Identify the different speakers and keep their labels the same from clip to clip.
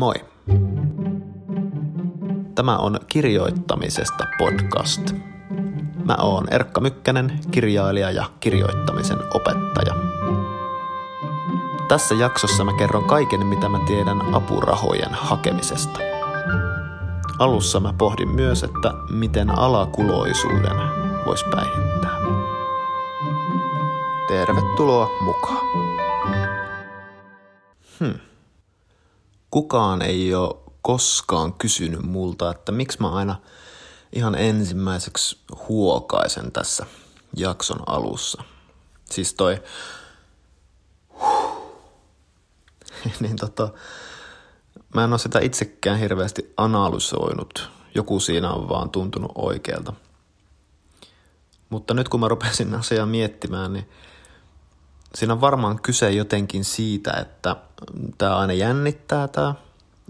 Speaker 1: Moi! Tämä on kirjoittamisesta podcast. Mä oon Erkka Mykkänen, kirjailija ja kirjoittamisen opettaja. Tässä jaksossa mä kerron kaiken, mitä mä tiedän apurahojen hakemisesta. Alussa mä pohdin myös, että miten alakuloisuuden voisi päihittää. Tervetuloa mukaan. Kukaan ei ole koskaan kysynyt multa, että miksi mä aina ihan ensimmäiseksi huokaisen tässä jakson alussa. Siis toi... niin tota, mä en ole sitä itsekään hirveästi analysoinut. Joku siinä on vaan tuntunut oikealta. Mutta nyt kun mä rupesin asiaa miettimään, niin siinä on varmaan kyse jotenkin siitä, että tämä aina jännittää tämä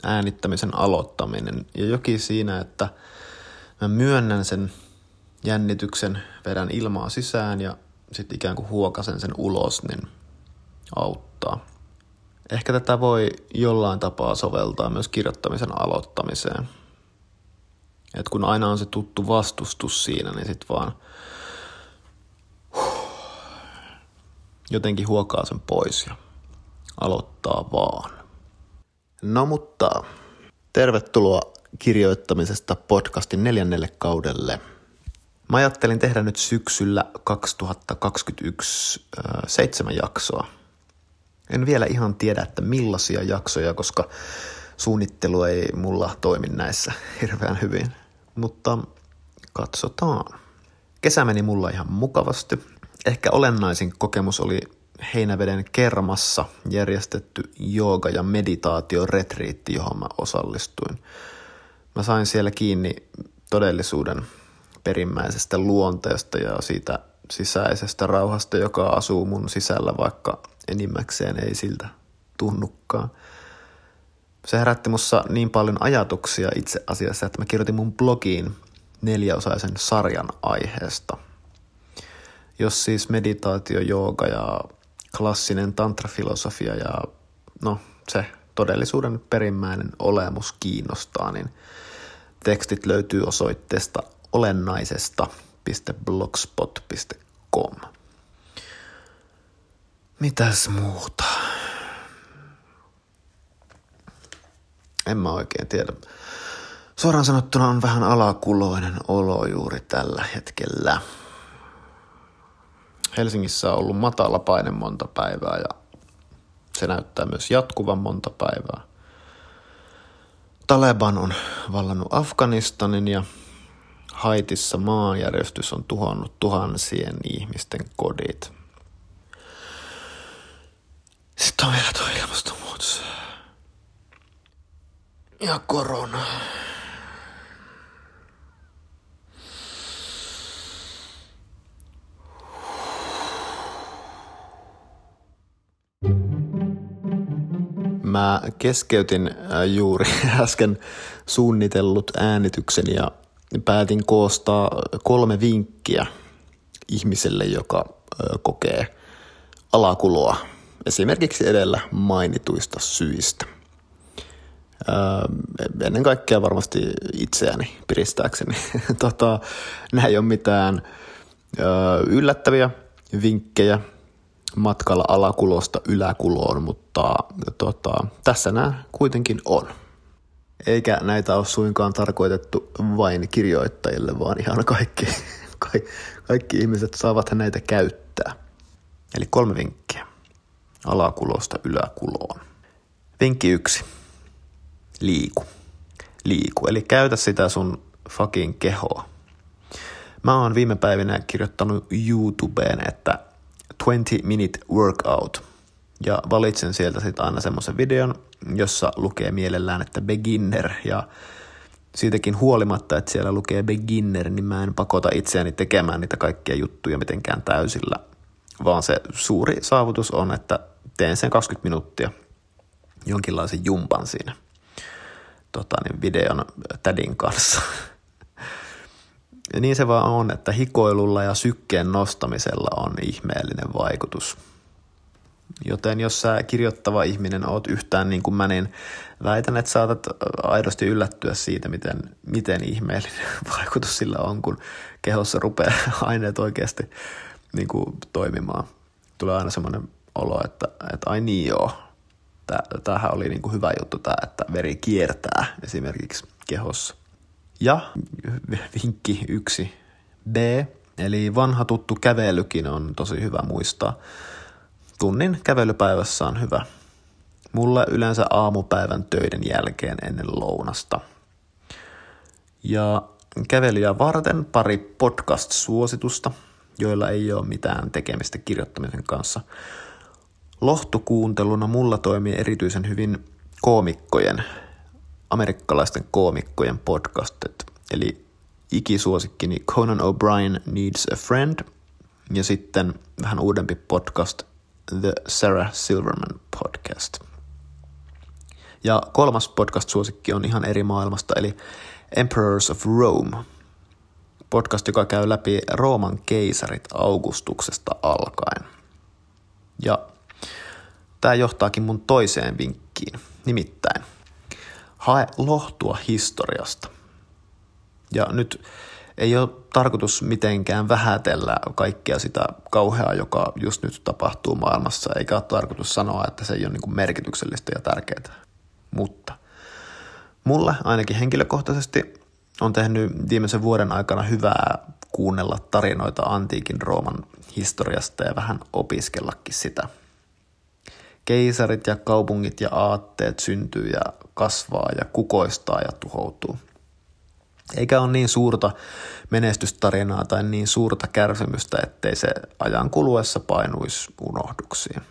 Speaker 1: äänittämisen aloittaminen. Ja jokin siinä, että mä myönnän sen jännityksen, vedän ilmaa sisään ja sitten ikään kuin huokasen sen ulos, niin auttaa. Ehkä tätä voi jollain tapaa soveltaa myös kirjoittamisen aloittamiseen. Et kun aina on se tuttu vastustus siinä, niin sitten vaan jotenkin huokaa sen pois ja aloittaa vaan. No mutta tervetuloa kirjoittamisesta podcastin neljännelle kaudelle. Mä ajattelin tehdä nyt syksyllä 2021 äh, seitsemän jaksoa. En vielä ihan tiedä, että millaisia jaksoja, koska suunnittelu ei mulla toimi näissä hirveän hyvin. Mutta katsotaan. Kesä meni mulla ihan mukavasti. Ehkä olennaisin kokemus oli Heinäveden kermassa järjestetty jooga- ja meditaatioretriitti, johon mä osallistuin. Mä sain siellä kiinni todellisuuden perimmäisestä luonteesta ja siitä sisäisestä rauhasta, joka asuu mun sisällä, vaikka enimmäkseen ei siltä tunnukaan. Se herätti mussa niin paljon ajatuksia itse asiassa, että mä kirjoitin mun blogiin neljäosaisen sarjan aiheesta. Jos siis meditaatio, jooga ja klassinen tantrafilosofia ja no, se todellisuuden perimmäinen olemus kiinnostaa, niin tekstit löytyy osoitteesta olennaisesta.blogspot.com. Mitäs muuta? En mä oikein tiedä. Suoraan sanottuna on vähän alakuloinen olo juuri tällä hetkellä. Helsingissä on ollut matala paine monta päivää ja se näyttää myös jatkuvan monta päivää. Taleban on vallannut Afganistanin ja Haitissa maanjärjestys on tuhannut tuhansien ihmisten kodit. Sitten on vielä tuo ilmastonmuutos. Ja korona. Mä keskeytin äh, juuri äsken suunnitellut äänityksen ja päätin koostaa kolme vinkkiä ihmiselle, joka kokee alakuloa esimerkiksi edellä mainituista syistä. Ennen kaikkea varmasti itseäni piristääkseni. tota, nämä ei ole mitään yllättäviä vinkkejä matkalla alakulosta yläkuloon, mutta tota, tässä nämä kuitenkin on. Eikä näitä ole suinkaan tarkoitettu vain kirjoittajille, vaan ihan kaikki, kaikki, kaikki ihmiset saavat näitä käyttää. Eli kolme vinkkiä. Alakulosta yläkuloon. Vinkki yksi. Liiku. Liiku. Eli käytä sitä sun fucking kehoa. Mä oon viime päivinä kirjoittanut YouTubeen, että 20 minute workout. Ja valitsen sieltä sitten aina semmoisen videon, jossa lukee mielellään, että beginner. Ja siitäkin huolimatta, että siellä lukee beginner, niin mä en pakota itseäni tekemään niitä kaikkia juttuja mitenkään täysillä. Vaan se suuri saavutus on, että teen sen 20 minuuttia jonkinlaisen jumpan siinä tota, niin videon tädin kanssa. Ja niin se vaan on, että hikoilulla ja sykkeen nostamisella on ihmeellinen vaikutus. Joten jos sä kirjoittava ihminen oot yhtään niin kuin mä, niin väitän, että saatat aidosti yllättyä siitä, miten, miten ihmeellinen vaikutus sillä on, kun kehossa rupeaa aineet oikeasti niin kuin toimimaan. Tulee aina semmoinen olo, että, että ai niin joo, tämähän oli niin kuin hyvä juttu tämä, että veri kiertää esimerkiksi kehossa. Ja vinkki yksi B, eli vanha tuttu kävelykin on tosi hyvä muistaa. Tunnin kävelypäivässä on hyvä. Mulle yleensä aamupäivän töiden jälkeen ennen lounasta. Ja kävelyä varten pari podcast-suositusta, joilla ei ole mitään tekemistä kirjoittamisen kanssa. Lohtukuunteluna mulla toimii erityisen hyvin koomikkojen, amerikkalaisten koomikkojen podcastit, eli ikisuosikkini Conan O'Brien Needs a Friend ja sitten vähän uudempi podcast The Sarah Silverman Podcast. Ja kolmas podcast-suosikki on ihan eri maailmasta, eli Emperors of Rome. Podcast, joka käy läpi Rooman keisarit Augustuksesta alkaen. Ja tämä johtaakin mun toiseen vinkkiin, nimittäin hae lohtua historiasta. Ja nyt ei ole tarkoitus mitenkään vähätellä kaikkea sitä kauheaa, joka just nyt tapahtuu maailmassa, eikä ole tarkoitus sanoa, että se ei ole niin merkityksellistä ja tärkeää. Mutta mulle ainakin henkilökohtaisesti on tehnyt viimeisen vuoden aikana hyvää kuunnella tarinoita antiikin Rooman historiasta ja vähän opiskellakin sitä. Keisarit ja kaupungit ja aatteet syntyy ja kasvaa ja kukoistaa ja tuhoutuu – eikä ole niin suurta menestystarinaa tai niin suurta kärsimystä, ettei se ajan kuluessa painuisi unohduksiin.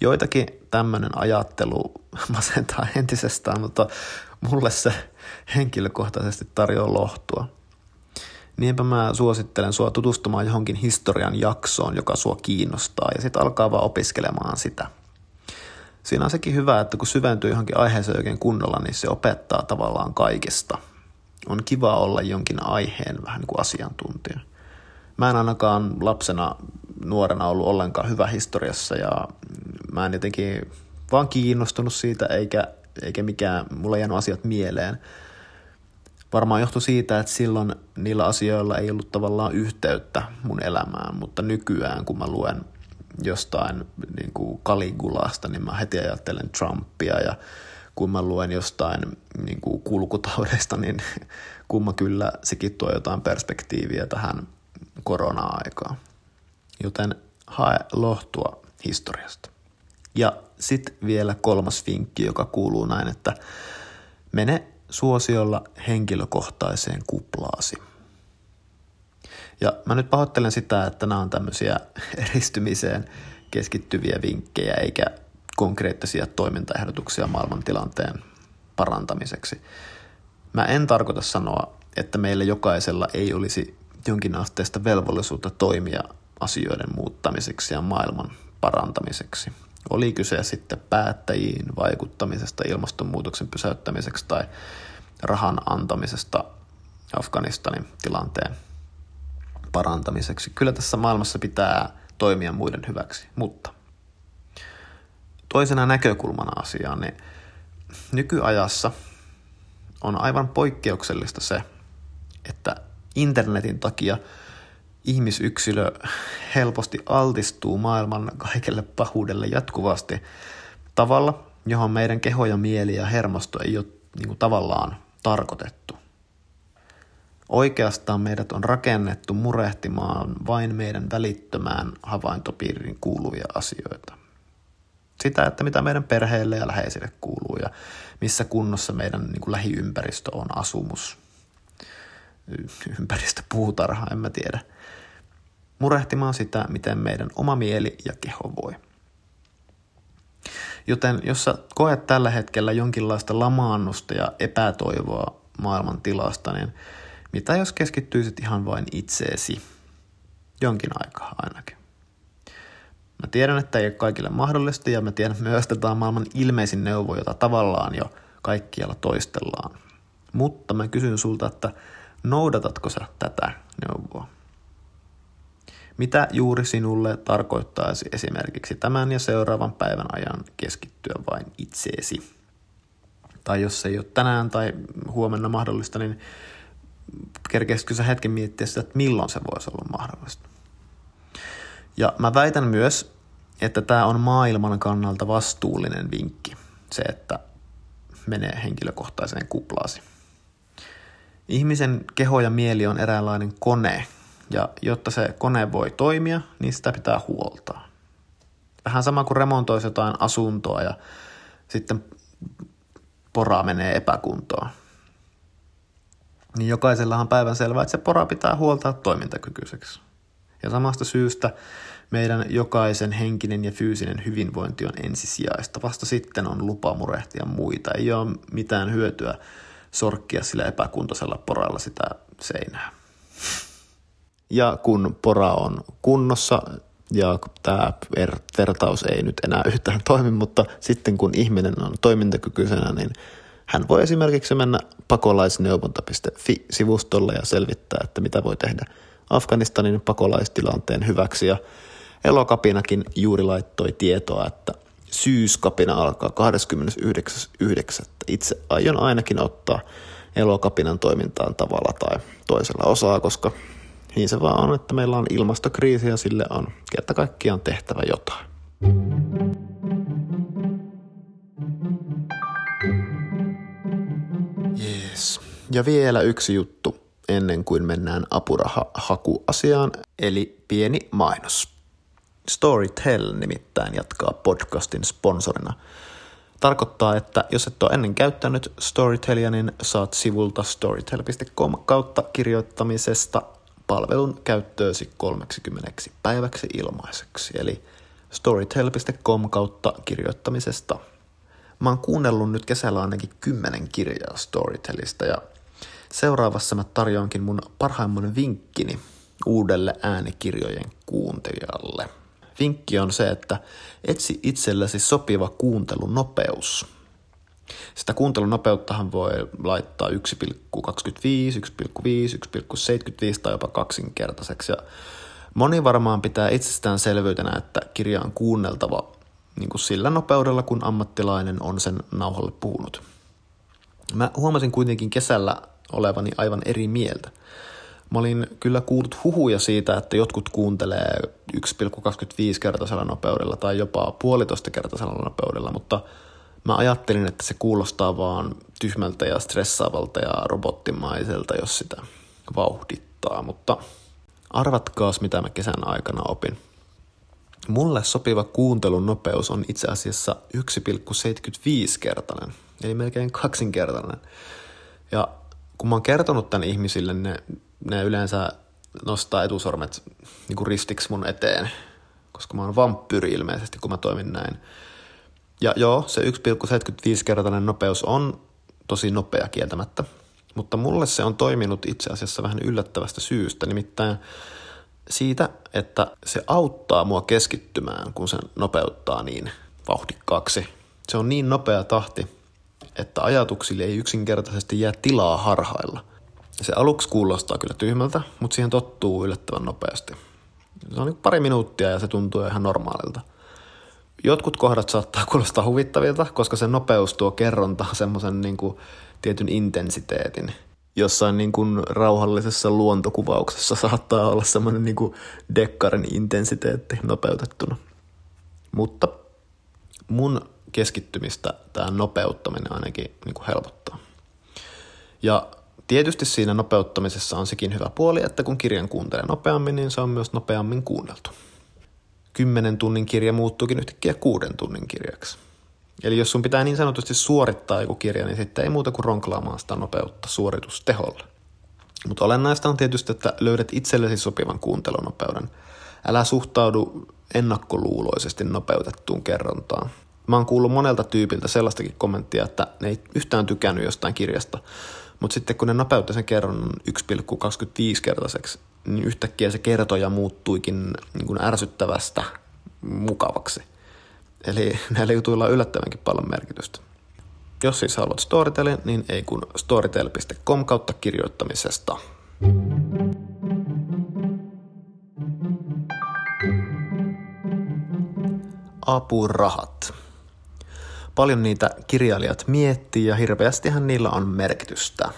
Speaker 1: Joitakin tämmöinen ajattelu masentaa entisestään, mutta mulle se henkilökohtaisesti tarjoaa lohtua. Niinpä mä suosittelen sua tutustumaan johonkin historian jaksoon, joka sua kiinnostaa, ja sitten alkaa vaan opiskelemaan sitä. Siinä on sekin hyvä, että kun syventyy johonkin aiheeseen oikein kunnolla, niin se opettaa tavallaan kaikesta – on kiva olla jonkin aiheen vähän niin kuin asiantuntija. Mä en ainakaan lapsena, nuorena ollut ollenkaan hyvä historiassa ja mä en jotenkin vaan kiinnostunut siitä eikä, eikä mikään, mulla jäänyt asiat mieleen. Varmaan johtui siitä, että silloin niillä asioilla ei ollut tavallaan yhteyttä mun elämään, mutta nykyään kun mä luen jostain niin kuin Caligulasta, niin mä heti ajattelen Trumpia ja kun mä luen jostain niin kuin kulkutaudesta, niin kumma kyllä sekin tuo jotain perspektiiviä tähän korona-aikaan. Joten hae lohtua historiasta. Ja sitten vielä kolmas vinkki, joka kuuluu näin, että mene suosiolla henkilökohtaiseen kuplaasi. Ja mä nyt pahoittelen sitä, että nämä on tämmöisiä eristymiseen keskittyviä vinkkejä, eikä konkreettisia toimintaehdotuksia maailmantilanteen parantamiseksi. Mä en tarkoita sanoa, että meillä jokaisella ei olisi jonkin velvollisuutta toimia asioiden muuttamiseksi ja maailman parantamiseksi. Oli kyse sitten päättäjiin vaikuttamisesta, ilmastonmuutoksen pysäyttämiseksi tai rahan antamisesta Afganistanin tilanteen parantamiseksi. Kyllä tässä maailmassa pitää toimia muiden hyväksi, mutta toisena näkökulmana asiaan, niin nykyajassa on aivan poikkeuksellista se, että internetin takia ihmisyksilö helposti altistuu maailman kaikelle pahuudelle jatkuvasti tavalla, johon meidän keho ja mieli ja hermosto ei ole niin kuin tavallaan tarkoitettu. Oikeastaan meidät on rakennettu murehtimaan vain meidän välittömään havaintopiirin kuuluvia asioita sitä, että mitä meidän perheelle ja läheisille kuuluu ja missä kunnossa meidän niin kuin lähiympäristö on, asumus, ympäristö, puutarha, en mä tiedä. Murehtimaan sitä, miten meidän oma mieli ja keho voi. Joten jos sä koet tällä hetkellä jonkinlaista lamaannusta ja epätoivoa maailman tilasta, niin mitä jos keskittyisit ihan vain itseesi? Jonkin aikaa ainakin. Mä tiedän, että ei ole kaikille mahdollista ja mä tiedän myös, että tämä on maailman ilmeisin neuvo, jota tavallaan jo kaikkialla toistellaan. Mutta mä kysyn sulta, että noudatatko sä tätä neuvoa? Mitä juuri sinulle tarkoittaisi esimerkiksi tämän ja seuraavan päivän ajan keskittyä vain itseesi? Tai jos se ei ole tänään tai huomenna mahdollista, niin kerkeisikö sä hetken miettiä sitä, että milloin se voisi olla mahdollista? Ja mä väitän myös, että tämä on maailman kannalta vastuullinen vinkki, se, että menee henkilökohtaiseen kuplaasi. Ihmisen keho ja mieli on eräänlainen kone, ja jotta se kone voi toimia, niin sitä pitää huoltaa. Vähän sama kuin remontoisi jotain asuntoa ja sitten pora menee epäkuntoon. Niin jokaisellahan on päivän selvää, että se pora pitää huoltaa toimintakykyiseksi. Ja samasta syystä meidän jokaisen henkinen ja fyysinen hyvinvointi on ensisijaista. Vasta sitten on lupa murehtia muita. Ei ole mitään hyötyä sorkkia sillä epäkuntoisella poralla sitä seinää. Ja kun pora on kunnossa, ja tämä vertaus ei nyt enää yhtään toimi, mutta sitten kun ihminen on toimintakykyisenä, niin hän voi esimerkiksi mennä pakolaisneuvonta.fi-sivustolle ja selvittää, että mitä voi tehdä Afganistanin pakolaistilanteen hyväksi. Ja Elokapinakin juuri laittoi tietoa, että syyskapina alkaa 29.9. Itse aion ainakin ottaa elokapinan toimintaan tavalla tai toisella osaa, koska niin se vaan on, että meillä on ilmastokriisi ja sille on kerta kaikkiaan tehtävä jotain. Yes. Ja vielä yksi juttu ennen kuin mennään apuraha-hakuasiaan, eli pieni mainos. Storytel nimittäin jatkaa podcastin sponsorina. Tarkoittaa, että jos et ole ennen käyttänyt Storytelia, niin saat sivulta storytel.com kautta kirjoittamisesta palvelun käyttöösi 30 päiväksi ilmaiseksi, eli storytel.com kautta kirjoittamisesta. Mä oon kuunnellut nyt kesällä ainakin kymmenen kirjaa Storytelista ja seuraavassa mä tarjoankin mun parhaimman vinkkini uudelle äänikirjojen kuuntelijalle – Vinkki on se, että etsi itsellesi sopiva kuuntelun nopeus. Sitä kuuntelunopeuttahan voi laittaa 1,25, 1,5, 1,75 tai jopa kaksinkertaiseksi. Ja moni varmaan pitää itsestäänselvyytenä, että kirja on kuunneltava niin kuin sillä nopeudella, kun ammattilainen on sen nauhalle puhunut. Mä huomasin kuitenkin kesällä olevani aivan eri mieltä. Mä olin kyllä kuullut huhuja siitä, että jotkut kuuntelee 1,25 kertaisella nopeudella tai jopa puolitoista kertaisella nopeudella, mutta mä ajattelin, että se kuulostaa vaan tyhmältä ja stressaavalta ja robottimaiselta, jos sitä vauhdittaa, mutta arvatkaas mitä mä kesän aikana opin. Mulle sopiva kuuntelun nopeus on itse asiassa 1,75 kertainen, eli melkein kaksinkertainen. Ja kun mä oon kertonut tämän ihmisille, ne ne yleensä nostaa etusormet niin kuin ristiksi mun eteen, koska mä oon vampyyri ilmeisesti, kun mä toimin näin. Ja joo, se 1,75-kertainen nopeus on tosi nopea kieltämättä, mutta mulle se on toiminut itse asiassa vähän yllättävästä syystä, nimittäin siitä, että se auttaa mua keskittymään, kun se nopeuttaa niin vauhdikkaaksi. Se on niin nopea tahti, että ajatuksille ei yksinkertaisesti jää tilaa harhailla – se aluksi kuulostaa kyllä tyhmältä, mutta siihen tottuu yllättävän nopeasti. Se on niin pari minuuttia ja se tuntuu ihan normaalilta. Jotkut kohdat saattaa kuulostaa huvittavilta, koska se nopeus tuo kerronta semmoisen niin tietyn intensiteetin. Jossain niin kuin rauhallisessa luontokuvauksessa saattaa olla semmoinen niin kuin dekkarin intensiteetti nopeutettuna. Mutta mun keskittymistä tämä nopeuttaminen ainakin niin kuin helpottaa. Ja Tietysti siinä nopeuttamisessa on sekin hyvä puoli, että kun kirjan kuuntelee nopeammin, niin se on myös nopeammin kuunneltu. Kymmenen tunnin kirja muuttuukin yhtäkkiä kuuden tunnin kirjaksi. Eli jos sun pitää niin sanotusti suorittaa joku kirja, niin sitten ei muuta kuin ronklaamaan sitä nopeutta suoritusteholla. Mutta olennaista on tietysti, että löydät itsellesi sopivan kuuntelunopeuden. Älä suhtaudu ennakkoluuloisesti nopeutettuun kerrontaan. Mä oon kuullut monelta tyypiltä sellaistakin kommenttia, että ne ei yhtään tykännyt jostain kirjasta, mutta sitten kun ne napeutti sen kerron 1,25-kertaiseksi, niin yhtäkkiä se kertoja muuttuikin niin kuin ärsyttävästä mukavaksi. Eli näillä jutuilla on yllättävänkin paljon merkitystä. Jos siis haluat Storytelin, niin ei kun storytel.com kautta kirjoittamisesta. Apurahat. Paljon niitä kirjailijat miettii ja hirveästihän niillä on merkitystä.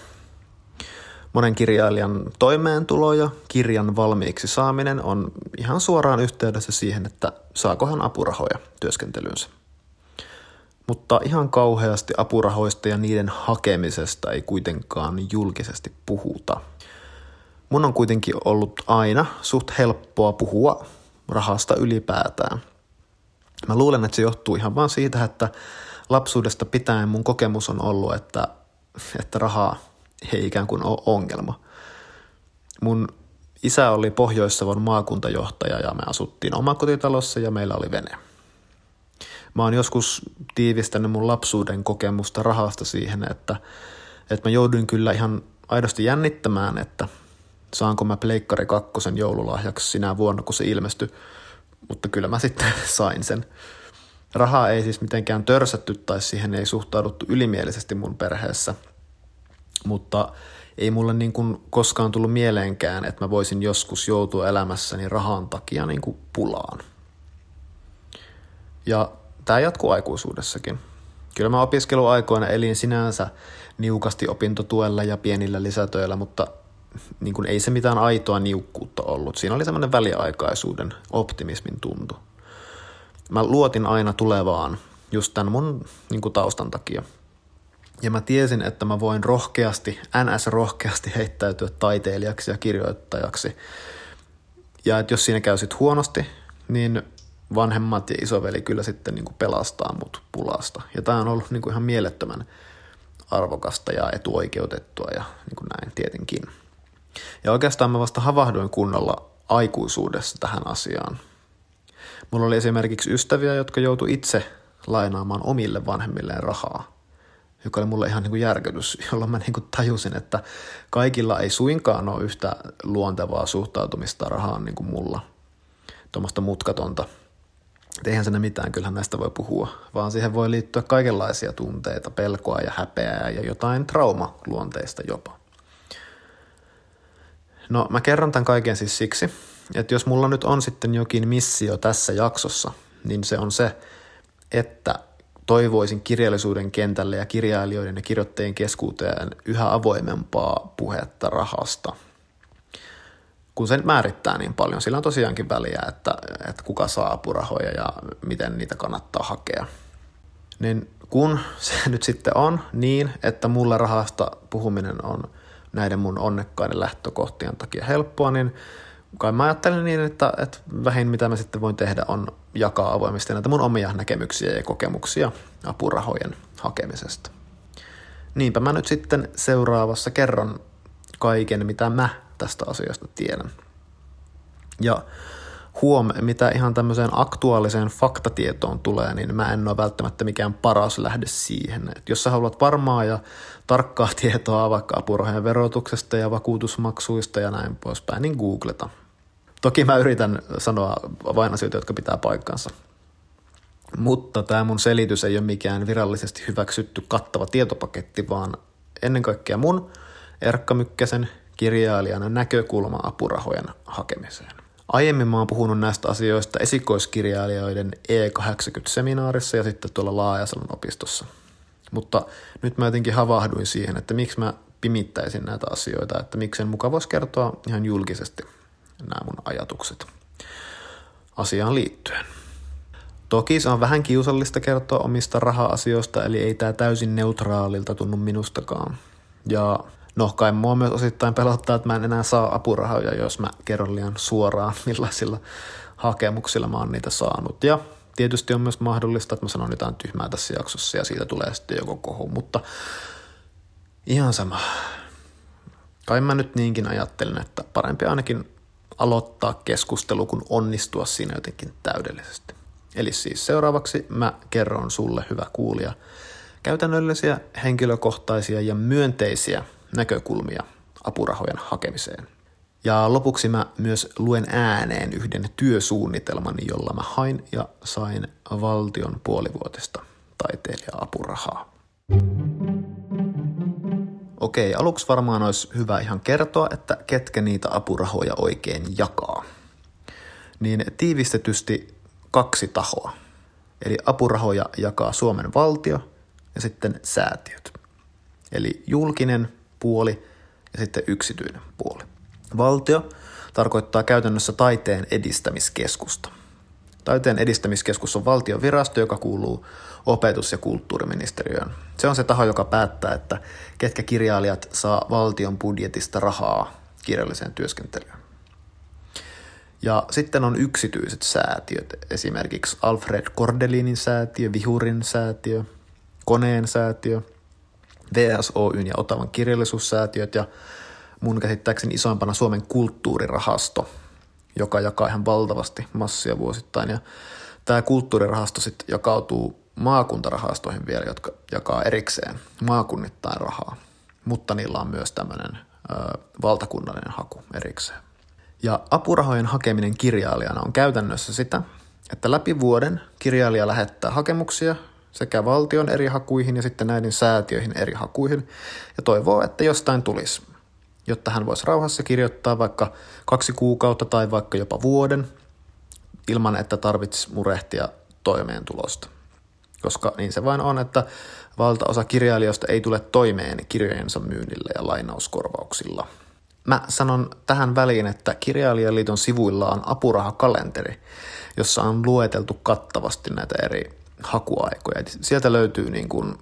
Speaker 1: Monen kirjailijan toimeentulo ja kirjan valmiiksi saaminen on ihan suoraan yhteydessä siihen, että saako hän apurahoja työskentelynsä. Mutta ihan kauheasti apurahoista ja niiden hakemisesta ei kuitenkaan julkisesti puhuta. Mun on kuitenkin ollut aina suht helppoa puhua rahasta ylipäätään. Mä luulen, että se johtuu ihan vaan siitä, että lapsuudesta pitäen mun kokemus on ollut, että, että rahaa ei ikään kuin ole ongelma. Mun isä oli Pohjois-Savon maakuntajohtaja ja me asuttiin omakotitalossa ja meillä oli vene. Mä oon joskus tiivistänyt mun lapsuuden kokemusta rahasta siihen, että, että mä jouduin kyllä ihan aidosti jännittämään, että saanko mä Pleikkari kakkosen joululahjaksi sinä vuonna, kun se ilmestyi, mutta kyllä mä sitten sain sen. Rahaa ei siis mitenkään törsätty tai siihen ei suhtauduttu ylimielisesti mun perheessä, mutta ei mulle niin kuin koskaan tullut mieleenkään, että mä voisin joskus joutua elämässäni rahan takia niin kuin pulaan. Ja tämä jatkuu aikuisuudessakin. Kyllä mä opiskeluaikoina elin sinänsä niukasti opintotuella ja pienillä lisätöillä, mutta niin kuin ei se mitään aitoa niukkuutta ollut. Siinä oli semmoinen väliaikaisuuden optimismin tuntu. Mä luotin aina tulevaan just tämän mun niin kuin taustan takia. Ja mä tiesin, että mä voin rohkeasti, ns-rohkeasti heittäytyä taiteilijaksi ja kirjoittajaksi. Ja että jos siinä käy sitten huonosti, niin vanhemmat ja isoveli kyllä sitten niin kuin pelastaa mut pulasta. Ja tämä on ollut niin kuin ihan mielettömän arvokasta ja etuoikeutettua ja niin kuin näin tietenkin. Ja oikeastaan mä vasta havahduin kunnolla aikuisuudessa tähän asiaan. Mulla oli esimerkiksi ystäviä, jotka joutu itse lainaamaan omille vanhemmilleen rahaa, joka oli mulle ihan niin kuin järkytys, jolloin mä niin kuin tajusin, että kaikilla ei suinkaan ole yhtä luontevaa suhtautumista rahaan niin kuin mulla. Tuommoista mutkatonta. Et eihän siinä mitään, kyllähän näistä voi puhua, vaan siihen voi liittyä kaikenlaisia tunteita, pelkoa ja häpeää ja jotain traumaluonteista jopa. No mä kerron tämän kaiken siis siksi, että jos mulla nyt on sitten jokin missio tässä jaksossa, niin se on se, että toivoisin kirjallisuuden kentälle ja kirjailijoiden ja kirjoittajien keskuuteen yhä avoimempaa puhetta rahasta. Kun se määrittää niin paljon, sillä on tosiaankin väliä, että, että kuka saa apurahoja ja miten niitä kannattaa hakea. Niin kun se nyt sitten on niin, että mulle rahasta puhuminen on – näiden mun onnekkaiden lähtökohtien takia helppoa, niin kai mä ajattelen niin, että, että vähin mitä mä sitten voin tehdä on jakaa avoimesti näitä mun omia näkemyksiä ja kokemuksia apurahojen hakemisesta. Niinpä mä nyt sitten seuraavassa kerron kaiken, mitä mä tästä asiasta tiedän. Ja huom, mitä ihan tämmöiseen aktuaaliseen faktatietoon tulee, niin mä en ole välttämättä mikään paras lähde siihen. Et jos sä haluat varmaa ja tarkkaa tietoa vaikka apurahojen verotuksesta ja vakuutusmaksuista ja näin poispäin, niin googleta. Toki mä yritän sanoa vain asioita, jotka pitää paikkansa. Mutta tämä mun selitys ei ole mikään virallisesti hyväksytty kattava tietopaketti, vaan ennen kaikkea mun Erkka Mykkäsen kirjailijan näkökulma apurahojen hakemiseen. Aiemmin mä oon puhunut näistä asioista esikoiskirjailijoiden E80-seminaarissa ja sitten tuolla Laajasalon opistossa. Mutta nyt mä jotenkin havahduin siihen, että miksi mä pimittäisin näitä asioita, että miksen mukaan voisi kertoa ihan julkisesti nämä mun ajatukset asiaan liittyen. Toki se on vähän kiusallista kertoa omista raha-asioista, eli ei tämä täysin neutraalilta tunnu minustakaan. Ja No kai mua myös osittain pelottaa, että mä en enää saa apurahoja, jos mä kerron liian suoraan, millaisilla hakemuksilla mä oon niitä saanut. Ja tietysti on myös mahdollista, että mä sanon jotain tyhmää tässä jaksossa ja siitä tulee sitten joko kohu, mutta ihan sama. Kai mä nyt niinkin ajattelen, että parempi ainakin aloittaa keskustelu kuin onnistua siinä jotenkin täydellisesti. Eli siis seuraavaksi mä kerron sulle, hyvä kuulija, käytännöllisiä, henkilökohtaisia ja myönteisiä näkökulmia apurahojen hakemiseen. Ja lopuksi mä myös luen ääneen yhden työsuunnitelmani, jolla mä hain ja sain valtion puolivuotista taiteilija-apurahaa. Okei, aluksi varmaan olisi hyvä ihan kertoa, että ketkä niitä apurahoja oikein jakaa. Niin tiivistetysti kaksi tahoa. Eli apurahoja jakaa Suomen valtio ja sitten säätiöt. Eli julkinen puoli ja sitten yksityinen puoli. Valtio tarkoittaa käytännössä taiteen edistämiskeskusta. Taiteen edistämiskeskus on valtion virasto, joka kuuluu opetus- ja kulttuuriministeriöön. Se on se taho, joka päättää, että ketkä kirjailijat saa valtion budjetista rahaa kirjalliseen työskentelyyn. Ja sitten on yksityiset säätiöt, esimerkiksi Alfred Kordelinin säätiö, Vihurin säätiö, Koneen säätiö, VSOYn ja Otavan kirjallisuussäätiöt ja mun käsittääkseni isoimpana Suomen kulttuurirahasto, joka jakaa ihan valtavasti massia vuosittain. Ja tämä kulttuurirahasto sitten jakautuu maakuntarahastoihin vielä, jotka jakaa erikseen maakunnittain rahaa, mutta niillä on myös tämmöinen valtakunnallinen haku erikseen. Ja apurahojen hakeminen kirjailijana on käytännössä sitä, että läpi vuoden kirjailija lähettää hakemuksia sekä valtion eri hakuihin ja sitten näiden säätiöihin eri hakuihin ja toivoo, että jostain tulisi, jotta hän voisi rauhassa kirjoittaa vaikka kaksi kuukautta tai vaikka jopa vuoden ilman, että tarvitsisi murehtia toimeentulosta. Koska niin se vain on, että valtaosa kirjailijoista ei tule toimeen kirjojensa myynnillä ja lainauskorvauksilla – Mä sanon tähän väliin, että Kirjailijaliiton sivuilla on apurahakalenteri, jossa on lueteltu kattavasti näitä eri hakuaikoja. Sieltä löytyy niin kuin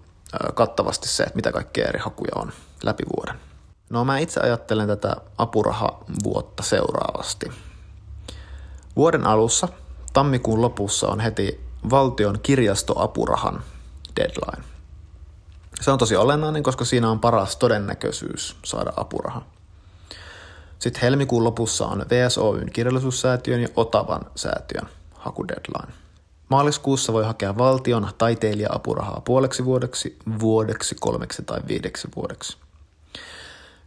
Speaker 1: kattavasti se, että mitä kaikkea eri hakuja on läpi vuoden. No mä itse ajattelen tätä apurahavuotta seuraavasti. Vuoden alussa, tammikuun lopussa on heti valtion kirjastoapurahan deadline. Se on tosi olennainen, koska siinä on paras todennäköisyys saada apuraha. Sitten helmikuun lopussa on VSOYn kirjallisuussäätiön ja Otavan säätiön hakudeadline. Maaliskuussa voi hakea valtion taiteilija-apurahaa puoleksi vuodeksi, vuodeksi, kolmeksi tai viideksi vuodeksi.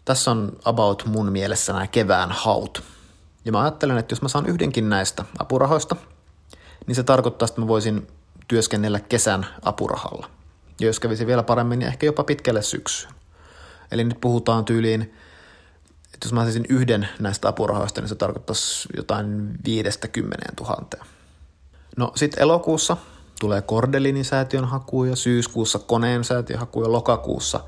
Speaker 1: Tässä on about mun mielessä nämä kevään haut. Ja mä ajattelen, että jos mä saan yhdenkin näistä apurahoista, niin se tarkoittaa, että mä voisin työskennellä kesän apurahalla. Ja jos kävisi vielä paremmin, niin ehkä jopa pitkälle syksyyn. Eli nyt puhutaan tyyliin että jos mä saisin yhden näistä apurahoista, niin se tarkoittaisi jotain viidestä kymmeneen tuhanteen. No sitten elokuussa tulee Kordelinin säätiön hakuja, syyskuussa Koneen säätiön hakuja, lokakuussa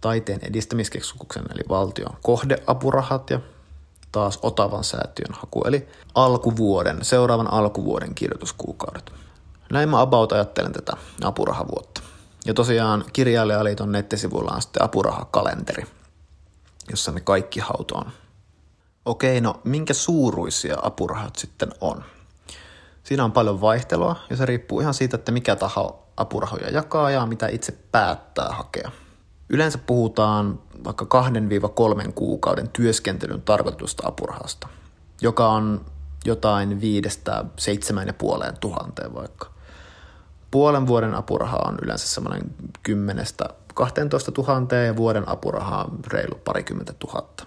Speaker 1: taiteen edistämiskeskuksen eli valtion kohdeapurahat ja taas Otavan säätiön haku, eli alkuvuoden, seuraavan alkuvuoden kirjoituskuukaudet. Näin mä about ajattelen tätä apurahavuotta. Ja tosiaan Kirjailijaliiton nettisivuilla on sitten apurahakalenteri – jossa ne kaikki haut on. Okei, no minkä suuruisia apurahat sitten on? Siinä on paljon vaihtelua ja se riippuu ihan siitä, että mikä taho apurahoja jakaa ja mitä itse päättää hakea. Yleensä puhutaan vaikka 2-3 kuukauden työskentelyn tarkoitusta apurahasta, joka on jotain viidestä seitsemän ja puoleen tuhanteen vaikka. Puolen vuoden apuraha on yleensä semmoinen kymmenestä 12 000 ja vuoden apurahaa reilu parikymmentä tuhatta.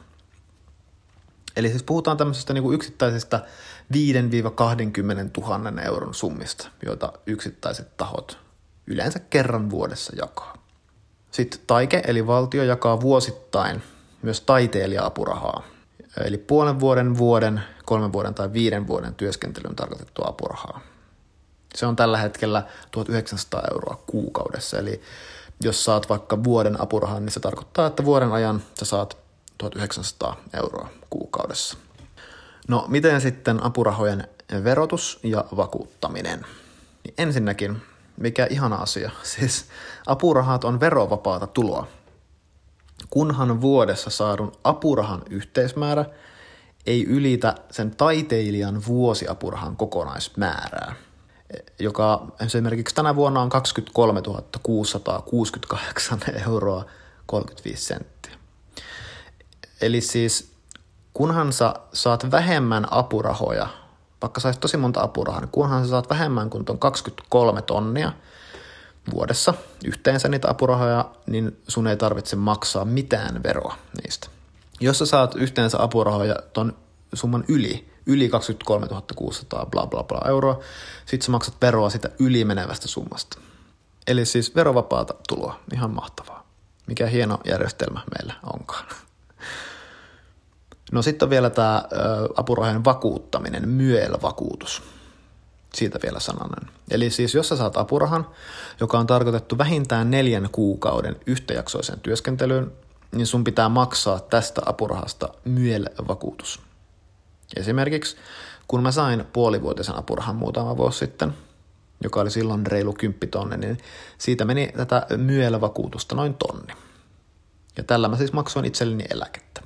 Speaker 1: Eli siis puhutaan tämmöisestä niin kuin yksittäisestä 5-20 000 euron summista, joita yksittäiset tahot yleensä kerran vuodessa jakaa. Sitten taike eli valtio jakaa vuosittain myös taiteilija-apurahaa, eli puolen vuoden, vuoden, kolmen vuoden tai viiden vuoden työskentelyyn tarkoitettua apurahaa. Se on tällä hetkellä 1900 euroa kuukaudessa, eli jos saat vaikka vuoden apurahan, niin se tarkoittaa, että vuoden ajan sä saat 1900 euroa kuukaudessa. No miten sitten apurahojen verotus ja vakuuttaminen? Niin ensinnäkin, mikä ihana asia, siis apurahat on verovapaata tuloa. Kunhan vuodessa saadun apurahan yhteismäärä ei ylitä sen taiteilijan vuosiapurahan kokonaismäärää – joka esimerkiksi tänä vuonna on 23 668 euroa 35 senttiä. Eli siis kunhan sä saat vähemmän apurahoja, vaikka saisit tosi monta apurahaa, niin kunhan sä saat vähemmän kuin tuon 23 tonnia vuodessa yhteensä niitä apurahoja, niin sun ei tarvitse maksaa mitään veroa niistä. Jos sä saat yhteensä apurahoja ton summan yli, yli 23 600 bla bla bla euroa, sitten sä maksat veroa sitä yli menevästä summasta. Eli siis verovapaata tuloa, ihan mahtavaa. Mikä hieno järjestelmä meillä onkaan. No sitten on vielä tämä apurahojen vakuuttaminen, MYEL-vakuutus. siitä vielä sananen. Eli siis jos sä saat apurahan, joka on tarkoitettu vähintään neljän kuukauden yhtäjaksoiseen työskentelyyn, niin sun pitää maksaa tästä apurahasta MYEL-vakuutus. Esimerkiksi kun mä sain puolivuotisen apurahan muutama vuosi sitten, joka oli silloin reilu kymppitonne, niin siitä meni tätä MYEL-vakuutusta noin tonni. Ja tällä mä siis maksoin itselleni eläkettä.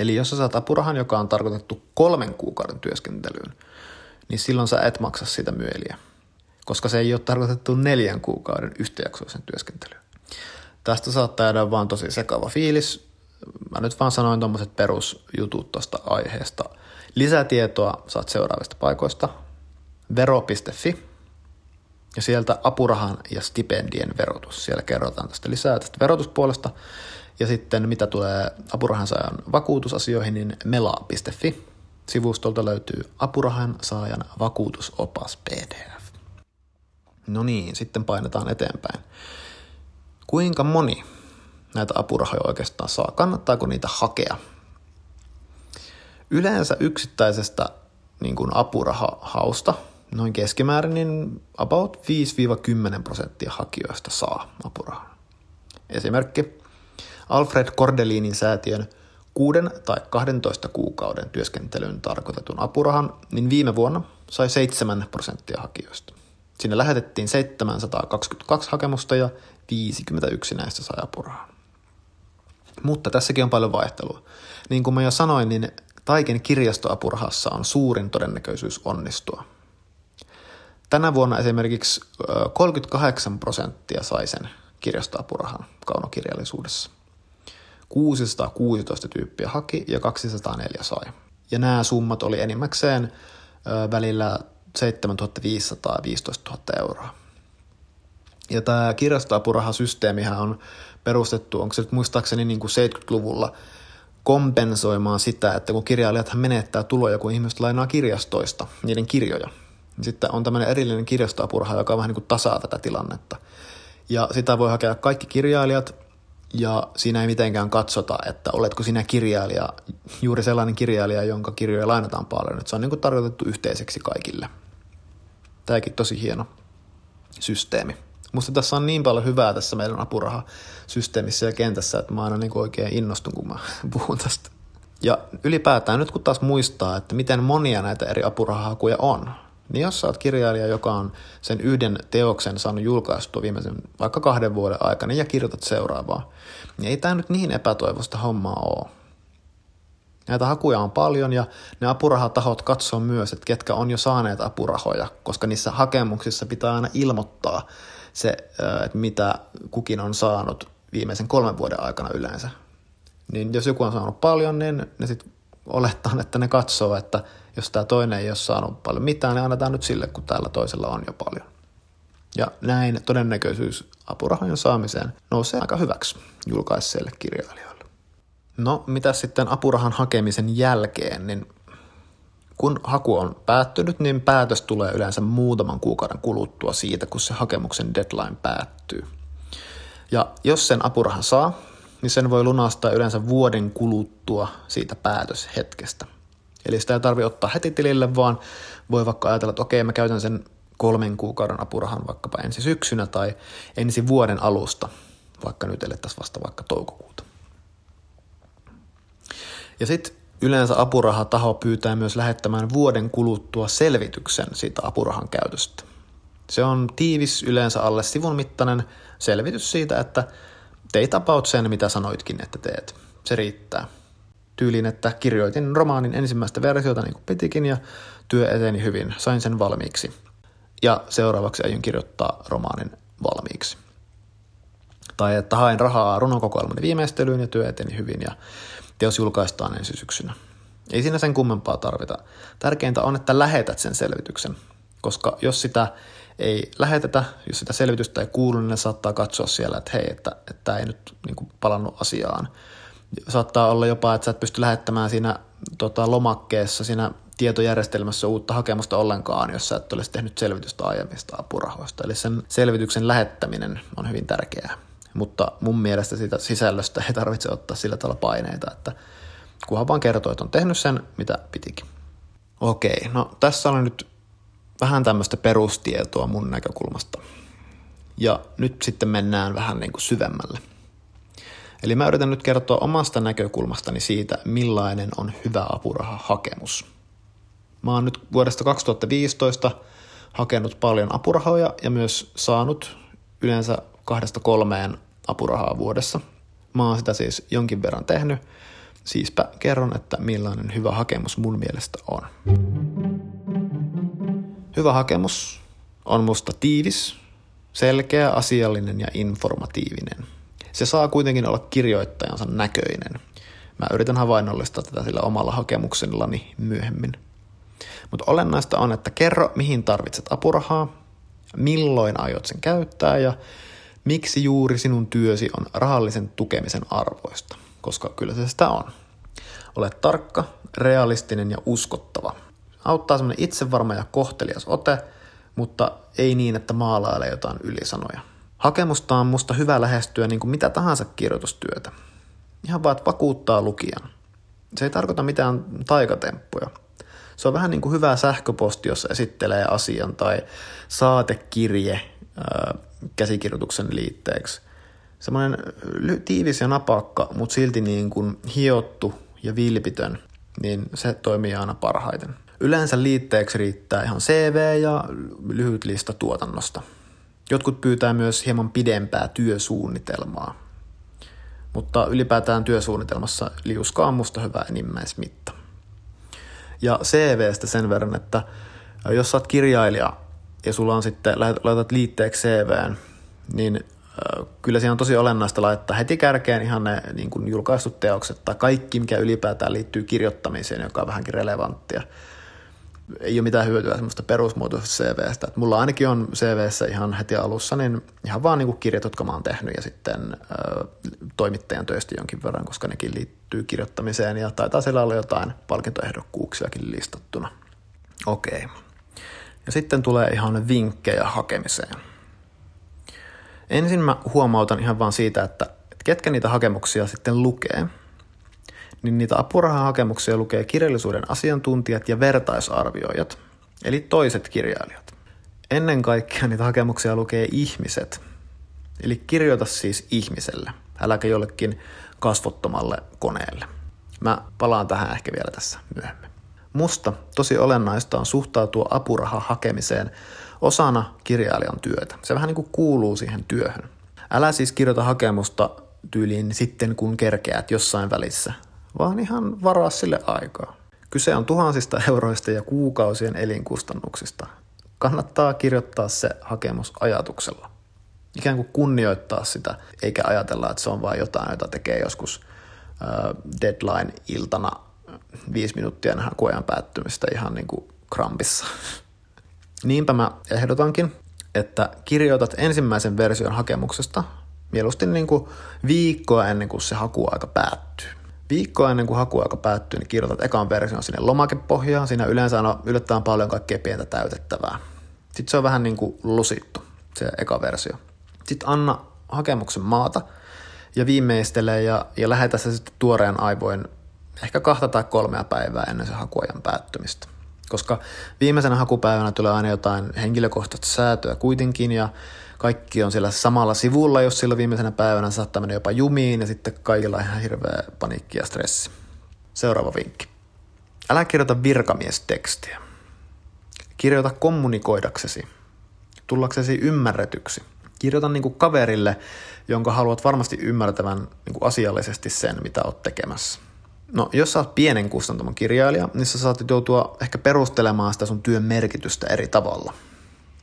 Speaker 1: Eli jos sä saat apurahan, joka on tarkoitettu kolmen kuukauden työskentelyyn, niin silloin sä et maksa sitä myöliä, koska se ei ole tarkoitettu neljän kuukauden yhtäjaksoisen työskentelyyn. Tästä saattaa jäädä vaan tosi sekava fiilis. Mä nyt vaan sanoin tuommoiset perusjutut tuosta aiheesta. Lisätietoa saat seuraavista paikoista. Vero.fi ja sieltä apurahan ja stipendien verotus. Siellä kerrotaan tästä lisää tästä verotuspuolesta. Ja sitten mitä tulee apurahan saajan vakuutusasioihin, niin mela.fi sivustolta löytyy apurahan saajan vakuutusopas PDF. No niin, sitten painetaan eteenpäin. Kuinka moni näitä apurahoja oikeastaan saa? Kannattaako niitä hakea? Yleensä yksittäisestä niin kuin apurahahausta noin keskimäärin niin about 5-10 prosenttia hakijoista saa apurahan. Esimerkki Alfred Kordelinin säätiön 6 tai 12 kuukauden työskentelyyn tarkoitetun apurahan, niin viime vuonna sai 7 prosenttia hakijoista. Sinne lähetettiin 722 hakemusta ja 51 näistä sai apurahan. Mutta tässäkin on paljon vaihtelua. Niin kuin mä jo sanoin, niin Taiken kirjastoapurahassa on suurin todennäköisyys onnistua. Tänä vuonna esimerkiksi 38 prosenttia sai sen kirjastoapurahan kaunokirjallisuudessa. 616 tyyppiä haki ja 204 sai. Ja nämä summat oli enimmäkseen välillä 7500 ja 15 000 euroa. Ja tämä kirjastoapurahasysteemihän on perustettu, onko se nyt muistaakseni niin kuin 70-luvulla, kompensoimaan sitä, että kun kirjailijat menettää tuloja, kun ihmiset lainaa kirjastoista niiden kirjoja. Sitten on tämmöinen erillinen kirjastoapuraha, joka vähän niin kuin tasaa tätä tilannetta. Ja sitä voi hakea kaikki kirjailijat, ja siinä ei mitenkään katsota, että oletko sinä kirjailija, juuri sellainen kirjailija, jonka kirjoja lainataan paljon. Että se on niin kuin tarkoitettu yhteiseksi kaikille. Tämäkin tosi hieno systeemi. Musta tässä on niin paljon hyvää tässä meidän apurahasysteemissä ja kentässä, että mä aina niin kuin oikein innostun, kun mä puhun tästä. Ja ylipäätään nyt kun taas muistaa, että miten monia näitä eri apurahahakuja on, niin jos sä oot kirjailija, joka on sen yhden teoksen saanut julkaistua viimeisen vaikka kahden vuoden aikana ja kirjoitat seuraavaa, niin ei tämä nyt niin epätoivosta hommaa ole. Näitä hakuja on paljon ja ne apurahatahot katsoo myös, että ketkä on jo saaneet apurahoja, koska niissä hakemuksissa pitää aina ilmoittaa se, että mitä kukin on saanut viimeisen kolmen vuoden aikana yleensä. Niin jos joku on saanut paljon, niin ne sitten olettaa, että ne katsoo, että jos tämä toinen ei ole saanut paljon mitään, niin annetaan nyt sille, kun täällä toisella on jo paljon. Ja näin todennäköisyys apurahojen saamiseen nousee aika hyväksi julkaisseille kirjailijoille. No, mitä sitten apurahan hakemisen jälkeen, niin kun haku on päättynyt, niin päätös tulee yleensä muutaman kuukauden kuluttua siitä, kun se hakemuksen deadline päättyy. Ja jos sen apurahan saa, niin sen voi lunastaa yleensä vuoden kuluttua siitä päätöshetkestä. Eli sitä ei tarvitse ottaa heti tilille, vaan voi vaikka ajatella, että okei, mä käytän sen kolmen kuukauden apurahan vaikkapa ensi syksynä tai ensi vuoden alusta, vaikka nyt elettäisiin vasta vaikka toukokuuta. Ja sitten yleensä apurahataho pyytää myös lähettämään vuoden kuluttua selvityksen siitä apurahan käytöstä. Se on tiivis, yleensä alle sivun mittainen selvitys siitä, että teit about sen, mitä sanoitkin, että teet. Se riittää. Tyyliin, että kirjoitin romaanin ensimmäistä versiota niin kuin pitikin ja työ eteni hyvin, sain sen valmiiksi. Ja seuraavaksi aion kirjoittaa romaanin valmiiksi. Tai että hain rahaa runokokoelman viimeistelyyn ja työ eteni hyvin ja teos julkaistaan ensi syksynä. Ei siinä sen kummempaa tarvita. Tärkeintä on, että lähetät sen selvityksen, koska jos sitä ei lähetetä, jos sitä selvitystä ei kuulu, niin ne saattaa katsoa siellä, että hei, että, että tämä ei nyt niin kuin, palannut asiaan. Saattaa olla jopa, että sä et pysty lähettämään siinä tota, lomakkeessa, siinä tietojärjestelmässä uutta hakemusta ollenkaan, jos sä et olisi tehnyt selvitystä aiemmista apurahoista. Eli sen selvityksen lähettäminen on hyvin tärkeää. Mutta mun mielestä siitä sisällöstä ei tarvitse ottaa sillä tavalla paineita, että kunhan vaan kertoo, että on tehnyt sen, mitä pitikin. Okei, no tässä oli nyt vähän tämmöistä perustietoa mun näkökulmasta. Ja nyt sitten mennään vähän niin kuin syvemmälle. Eli mä yritän nyt kertoa omasta näkökulmastani siitä, millainen on hyvä apurahahakemus. Mä oon nyt vuodesta 2015 hakenut paljon apurahoja ja myös saanut yleensä kahdesta kolmeen apurahaa vuodessa. Mä oon sitä siis jonkin verran tehnyt, siispä kerron, että millainen hyvä hakemus mun mielestä on. Hyvä hakemus on musta tiivis, selkeä, asiallinen ja informatiivinen. Se saa kuitenkin olla kirjoittajansa näköinen. Mä yritän havainnollistaa tätä sillä omalla hakemuksellani myöhemmin. Mutta olennaista on, että kerro mihin tarvitset apurahaa, milloin aiot sen käyttää ja miksi juuri sinun työsi on rahallisen tukemisen arvoista, koska kyllä se sitä on. Ole tarkka, realistinen ja uskottava. Auttaa semmoinen itsevarma ja kohtelias ote, mutta ei niin, että maalailee jotain ylisanoja. Hakemusta on musta hyvä lähestyä niin kuin mitä tahansa kirjoitustyötä. Ihan vaan, että vakuuttaa lukijan. Se ei tarkoita mitään taikatemppuja. Se on vähän niin kuin hyvä sähköposti, jossa esittelee asian tai saatekirje ää, käsikirjoituksen liitteeksi. Semmoinen tiivis ja napakka, mutta silti niin kuin hiottu ja vilpitön, niin se toimii aina parhaiten. Yleensä liitteeksi riittää ihan CV ja lyhyt lista tuotannosta. Jotkut pyytää myös hieman pidempää työsuunnitelmaa. Mutta ylipäätään työsuunnitelmassa liuskaa on musta hyvä enimmäismitta. Ja CVstä sen verran, että jos sä oot kirjailija ja sulla on sitten, laitat liitteeksi CVn, niin kyllä siinä on tosi olennaista laittaa heti kärkeen ihan ne niin kuin julkaistut teokset tai kaikki, mikä ylipäätään liittyy kirjoittamiseen, joka on vähänkin relevanttia. Ei ole mitään hyötyä semmoista perusmuotoisesta CVstä. Että mulla ainakin on CVssä ihan heti alussa niin ihan vaan niin kuin kirjat, jotka mä oon tehnyt ja sitten ö, toimittajan töistä jonkin verran, koska nekin liittyy kirjoittamiseen ja taitaa siellä olla jotain palkintoehdokkuuksiakin listattuna. Okei. Okay. Ja sitten tulee ihan vinkkejä hakemiseen. Ensin mä huomautan ihan vaan siitä, että ketkä niitä hakemuksia sitten lukee. Niin niitä apurahahakemuksia lukee kirjallisuuden asiantuntijat ja vertaisarvioijat, eli toiset kirjailijat. Ennen kaikkea niitä hakemuksia lukee ihmiset, eli kirjoita siis ihmiselle, äläkä jollekin kasvottomalle koneelle. Mä palaan tähän ehkä vielä tässä myöhemmin. Musta tosi olennaista on suhtautua apuraha hakemiseen osana kirjailijan työtä. Se vähän niin kuin kuuluu siihen työhön. Älä siis kirjoita hakemusta tyyliin sitten kun kerkeät jossain välissä, vaan ihan varaa sille aikaa. Kyse on tuhansista euroista ja kuukausien elinkustannuksista. Kannattaa kirjoittaa se hakemus ajatuksella. Ikään kuin kunnioittaa sitä, eikä ajatella, että se on vain jotain, jota tekee joskus deadline-iltana viisi minuuttia ennen koean päättymistä ihan niin kuin krampissa. Niinpä mä ehdotankin, että kirjoitat ensimmäisen version hakemuksesta mieluusti niin kuin viikkoa ennen kuin se hakuaika päättyy. Viikkoa ennen kuin hakuaika päättyy, niin kirjoitat ekan version sinne lomakepohjaan. Siinä yleensä on yllättävän paljon kaikkea pientä täytettävää. Sitten se on vähän niin kuin lusittu, se eka versio. Sitten anna hakemuksen maata ja viimeistele ja, ja lähetä se sitten tuoreen aivoin ehkä kahta tai kolmea päivää ennen sen hakuajan päättymistä koska viimeisenä hakupäivänä tulee aina jotain henkilökohtaista säätöä kuitenkin ja kaikki on siellä samalla sivulla, jos sillä viimeisenä päivänä saattaa mennä jopa jumiin ja sitten kaikilla on ihan hirveä paniikki ja stressi. Seuraava vinkki. Älä kirjoita virkamiestekstiä. Kirjoita kommunikoidaksesi, tullaksesi ymmärretyksi. Kirjoita niin kuin kaverille, jonka haluat varmasti ymmärtävän niin kuin asiallisesti sen, mitä olet tekemässä. No, jos sä oot pienen kustantamon kirjailija, niin sä saatit joutua ehkä perustelemaan sitä sun työn merkitystä eri tavalla.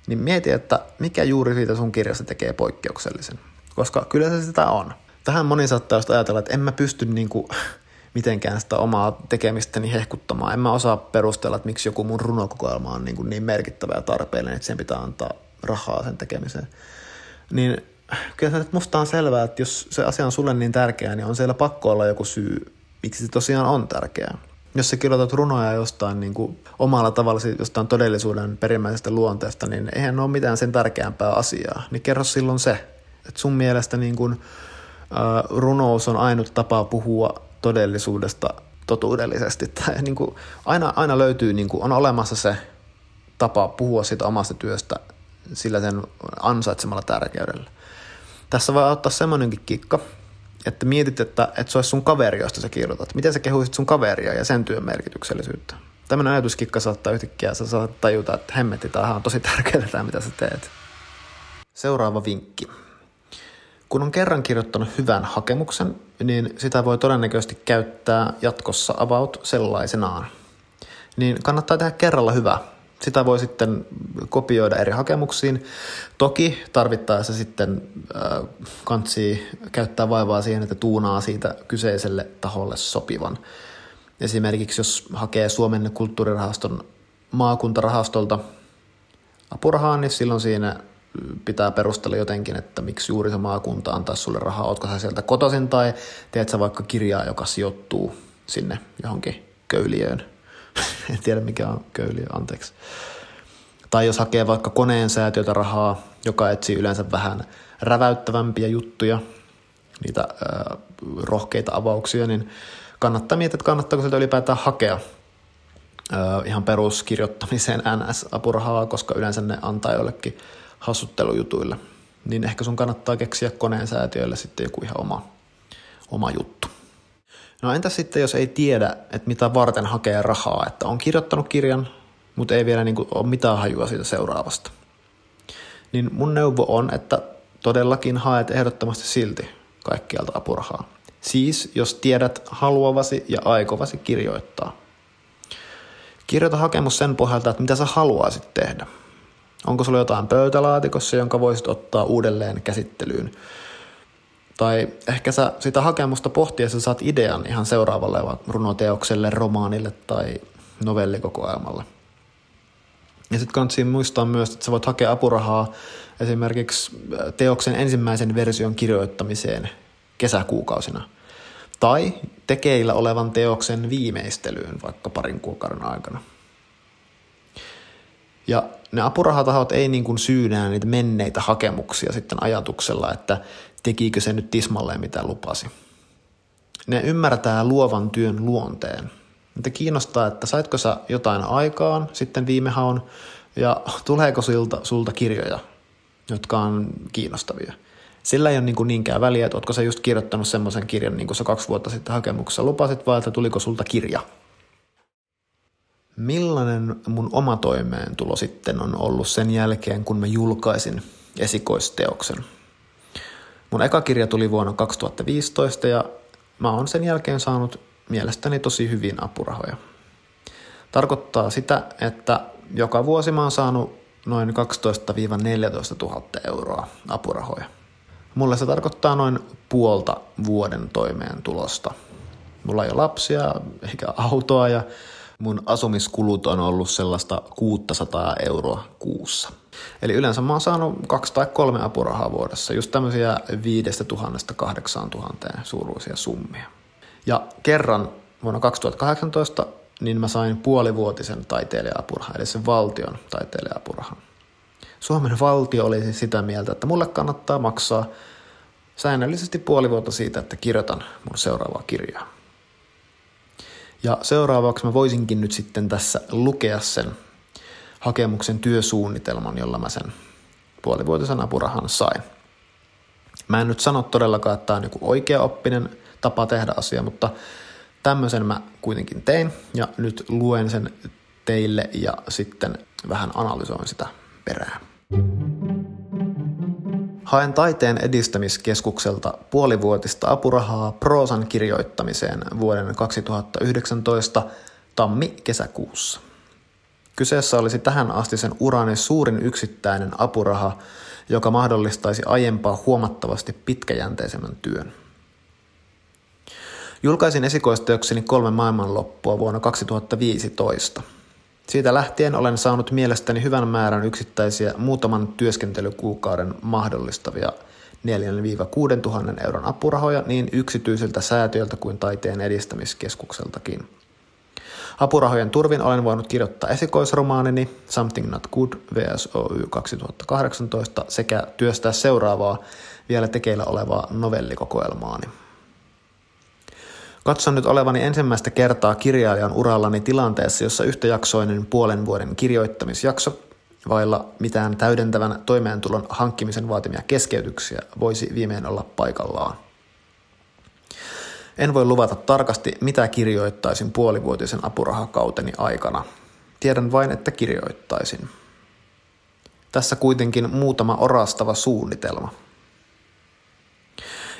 Speaker 1: Niin mieti, että mikä juuri siitä sun kirjasta tekee poikkeuksellisen. Koska kyllä se sitä on. Tähän moni saattaa just ajatella, että en mä pysty niinku mitenkään sitä omaa tekemistäni hehkuttamaan. En mä osaa perustella, että miksi joku mun runokokoelma on niin, niin merkittävä ja tarpeellinen, että sen pitää antaa rahaa sen tekemiseen. Niin kyllä se musta on selvää, että jos se asia on sulle niin tärkeä, niin on siellä pakko olla joku syy miksi se tosiaan on tärkeää. Jos sä kirjoitat runoja jostain niin kuin omalla tavalla jostain todellisuuden perimmäisestä luonteesta, niin eihän ole mitään sen tärkeämpää asiaa. Niin kerro silloin se, että sun mielestä niin kuin, äh, runous on ainut tapa puhua todellisuudesta totuudellisesti. Tai niin kuin, aina, aina löytyy, niin kuin, on olemassa se tapa puhua siitä omasta työstä sillä sen ansaitsemalla tärkeydellä. Tässä voi ottaa semmoinenkin kikka, että mietit, että, että se olisi sun kaveri, josta sä kirjoitat. Miten sä kehuisit sun kaveria ja sen työn merkityksellisyyttä? Tämmöinen ajatuskikka saattaa yhtäkkiä, sä saat tajuta, että hemmetti, tämä on tosi tärkeää tämä, mitä sä teet. Seuraava vinkki. Kun on kerran kirjoittanut hyvän hakemuksen, niin sitä voi todennäköisesti käyttää jatkossa about sellaisenaan. Niin kannattaa tehdä kerralla hyvä. Sitä voi sitten kopioida eri hakemuksiin. Toki tarvittaessa sitten äh, kansi käyttää vaivaa siihen, että tuunaa siitä kyseiselle taholle sopivan. Esimerkiksi jos hakee Suomen kulttuurirahaston maakuntarahastolta apurahaa, niin silloin siinä pitää perustella jotenkin, että miksi juuri se maakunta antaa sulle rahaa, ootko sä sieltä kotoisin tai teet sä vaikka kirjaa, joka sijoittuu sinne johonkin köyliöön. en tiedä mikä on köyliö, anteeksi. Tai jos hakee vaikka koneen säätiöltä rahaa, joka etsii yleensä vähän räväyttävämpiä juttuja, niitä äh, rohkeita avauksia, niin kannattaa miettiä, että kannattaako sieltä ylipäätään hakea äh, ihan peruskirjoittamiseen NS-apurahaa, koska yleensä ne antaa jollekin hassuttelujutuille, niin ehkä sun kannattaa keksiä koneen säätiöille sitten joku ihan oma, oma juttu. No entä sitten, jos ei tiedä, että mitä varten hakee rahaa, että on kirjoittanut kirjan, mutta ei vielä niin kuin ole mitään hajua siitä seuraavasta. Niin mun neuvo on, että todellakin haet ehdottomasti silti kaikkialta apurahaa. Siis, jos tiedät haluavasi ja aikovasi kirjoittaa. Kirjoita hakemus sen pohjalta, että mitä sä haluaisit tehdä. Onko sulla jotain pöytälaatikossa, jonka voisit ottaa uudelleen käsittelyyn? Tai ehkä sä sitä hakemusta pohtiessa saat idean ihan seuraavalle runoteokselle, romaanille tai novellikokoelmalle. Ja sitten kannattaa muistaa myös, että sä voit hakea apurahaa esimerkiksi äh, teoksen ensimmäisen version kirjoittamiseen kesäkuukausina. Tai tekeillä olevan teoksen viimeistelyyn vaikka parin kuukauden aikana. Ja ne apurahatahot ei niin kuin syynää niitä menneitä hakemuksia sitten ajatuksella, että tekikö se nyt tismalleen mitä lupasi. Ne ymmärtää luovan työn luonteen. Niitä kiinnostaa, että saitko sä jotain aikaan sitten viime haun ja tuleeko sulta, sulta kirjoja, jotka on kiinnostavia. Sillä ei ole niin kuin niinkään väliä, että ootko sä just kirjoittanut semmoisen kirjan, niin kuin sä kaksi vuotta sitten hakemuksessa lupasit, vai että tuliko sulta kirja – Millainen mun oma toimeentulo sitten on ollut sen jälkeen, kun mä julkaisin esikoisteoksen? Mun eka kirja tuli vuonna 2015 ja mä oon sen jälkeen saanut mielestäni tosi hyvin apurahoja. Tarkoittaa sitä, että joka vuosi mä oon saanut noin 12-14 000 euroa apurahoja. Mulle se tarkoittaa noin puolta vuoden toimeentulosta. Mulla ei ole lapsia eikä autoa ja mun asumiskulut on ollut sellaista 600 euroa kuussa. Eli yleensä mä oon saanut kaksi tai kolme apurahaa vuodessa, just tämmöisiä 5000 8000 suuruisia summia. Ja kerran vuonna 2018 niin mä sain puolivuotisen taiteilija-apurahan, eli sen valtion taiteilija-apurahan. Suomen valtio oli siis sitä mieltä, että mulle kannattaa maksaa säännöllisesti puoli vuotta siitä, että kirjoitan mun seuraavaa kirjaa. Ja seuraavaksi mä voisinkin nyt sitten tässä lukea sen hakemuksen työsuunnitelman, jolla mä sen puolivuotisen apurahan sain. Mä en nyt sano todellakaan, että tämä on joku oikea oppinen tapa tehdä asia, mutta tämmöisen mä kuitenkin tein ja nyt luen sen teille ja sitten vähän analysoin sitä perään. Haen taiteen edistämiskeskukselta puolivuotista apurahaa proosan kirjoittamiseen vuoden 2019 tammi-kesäkuussa. Kyseessä olisi tähän asti sen urani suurin yksittäinen apuraha, joka mahdollistaisi aiempaa huomattavasti pitkäjänteisemmän työn. Julkaisin esikoisteokseni kolme maailmanloppua vuonna 2015 – siitä lähtien olen saanut mielestäni hyvän määrän yksittäisiä muutaman työskentelykuukauden mahdollistavia 4-6 tuhannen euron apurahoja niin yksityisiltä säätiöltä kuin taiteen edistämiskeskukseltakin. Apurahojen turvin olen voinut kirjoittaa esikoisromaanini Something Not Good VSOY 2018 sekä työstää seuraavaa vielä tekeillä olevaa novellikokoelmaani. Katson nyt olevani ensimmäistä kertaa kirjailijan urallani tilanteessa, jossa yhtäjaksoinen puolen vuoden kirjoittamisjakso vailla mitään täydentävän toimeentulon hankkimisen vaatimia keskeytyksiä voisi viimein olla paikallaan. En voi luvata tarkasti, mitä kirjoittaisin puolivuotisen apurahakauteni aikana. Tiedän vain, että kirjoittaisin. Tässä kuitenkin muutama orastava suunnitelma.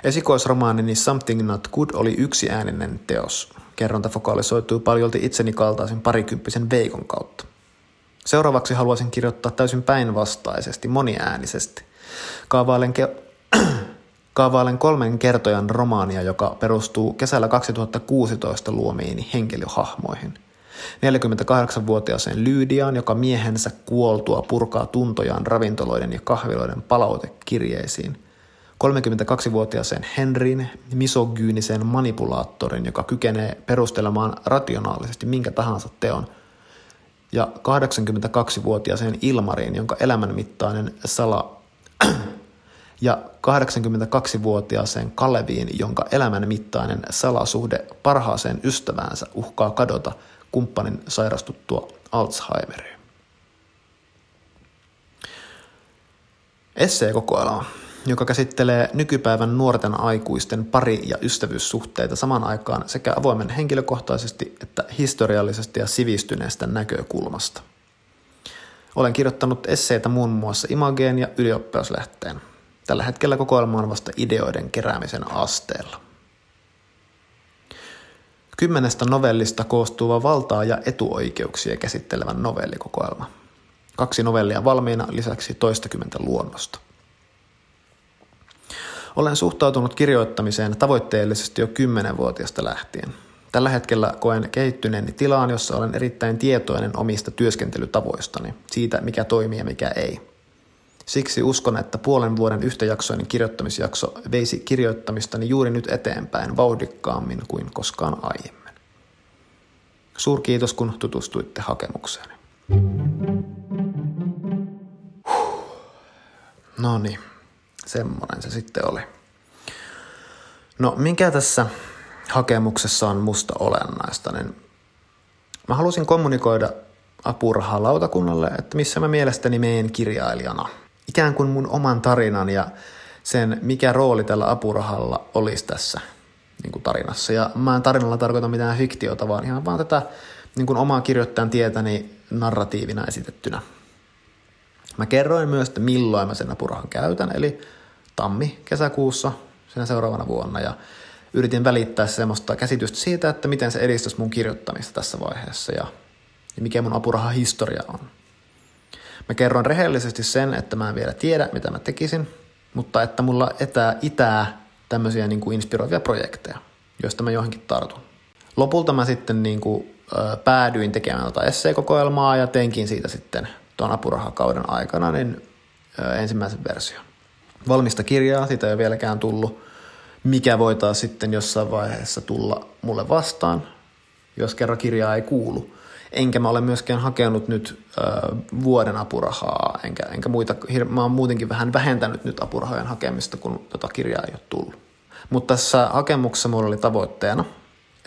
Speaker 1: Esikoisromaanini Something Not Good oli yksi ääninen teos. Kerronta fokalisoitui paljolti itseni kaltaisen parikymppisen Veikon kautta. Seuraavaksi haluaisin kirjoittaa täysin päinvastaisesti, moniäänisesti. Kaavailen, ke- Kaavailen kolmen kertojan romaania, joka perustuu kesällä 2016 luomiini henkilöhahmoihin. 48-vuotiaaseen Lyydiaan, joka miehensä kuoltua purkaa tuntojaan ravintoloiden ja kahviloiden palautekirjeisiin. 32-vuotiaaseen Henryin, misogyynisen manipulaattorin, joka kykenee perustelemaan rationaalisesti minkä tahansa teon – ja 82-vuotiaaseen Ilmariin, jonka elämänmittainen sala ja 82-vuotiaaseen Kaleviin, jonka elämänmittainen salasuhde parhaaseen ystäväänsä uhkaa kadota kumppanin sairastuttua Alzheimeriin. Esseekokoelma joka käsittelee nykypäivän nuorten aikuisten pari- ja ystävyyssuhteita saman aikaan sekä avoimen henkilökohtaisesti että historiallisesti ja sivistyneestä näkökulmasta. Olen kirjoittanut esseitä muun muassa Imageen ja ylioppilaslehteen. Tällä hetkellä kokoelma on vasta ideoiden keräämisen asteella. Kymmenestä novellista koostuva valtaa ja etuoikeuksia käsittelevän novellikokoelma. Kaksi novellia valmiina, lisäksi toistakymmentä luonnosta. Olen suhtautunut kirjoittamiseen tavoitteellisesti jo kymmenenvuotiaasta lähtien. Tällä hetkellä koen kehittyneeni tilaan, jossa olen erittäin tietoinen omista työskentelytavoistani, siitä mikä toimii ja mikä ei. Siksi uskon, että puolen vuoden yhtäjaksoinen kirjoittamisjakso veisi kirjoittamistani juuri nyt eteenpäin vauhdikkaammin kuin koskaan aiemmin. Suurkiitos, kun tutustuitte hakemukseeni. No niin semmoinen se sitten oli. No mikä tässä hakemuksessa on musta olennaista, niin mä halusin kommunikoida apurahaa lautakunnalle, että missä mä mielestäni meen kirjailijana. Ikään kuin mun oman tarinan ja sen, mikä rooli tällä apurahalla olisi tässä niin kuin tarinassa. Ja mä en tarinalla tarkoita mitään fiktiota, vaan ihan vaan tätä niin kuin omaa kirjoittajan tietäni narratiivina esitettynä. Mä kerroin myös, että milloin mä sen apurahan käytän, eli tammi-kesäkuussa sen seuraavana vuonna ja yritin välittää semmoista käsitystä siitä, että miten se edistäisi mun kirjoittamista tässä vaiheessa ja, ja mikä mun apuraha historia on. Mä kerron rehellisesti sen, että mä en vielä tiedä, mitä mä tekisin, mutta että mulla etää itää tämmöisiä niin kuin inspiroivia projekteja, joista mä johonkin tartun. Lopulta mä sitten niin kuin, ö, päädyin tekemään tota esseekokoelmaa ja teinkin siitä sitten tuon apurahakauden aikana niin, ö, ensimmäisen version valmista kirjaa, sitä ei ole vieläkään tullut, mikä voitaisiin sitten jossain vaiheessa tulla mulle vastaan, jos kerran kirjaa ei kuulu. Enkä mä ole myöskään hakenut nyt ö, vuoden apurahaa, enkä, enkä muita, mä oon muutenkin vähän vähentänyt nyt apurahojen hakemista, kun tota kirjaa ei ole tullut. Mutta tässä hakemuksessa mulla oli tavoitteena,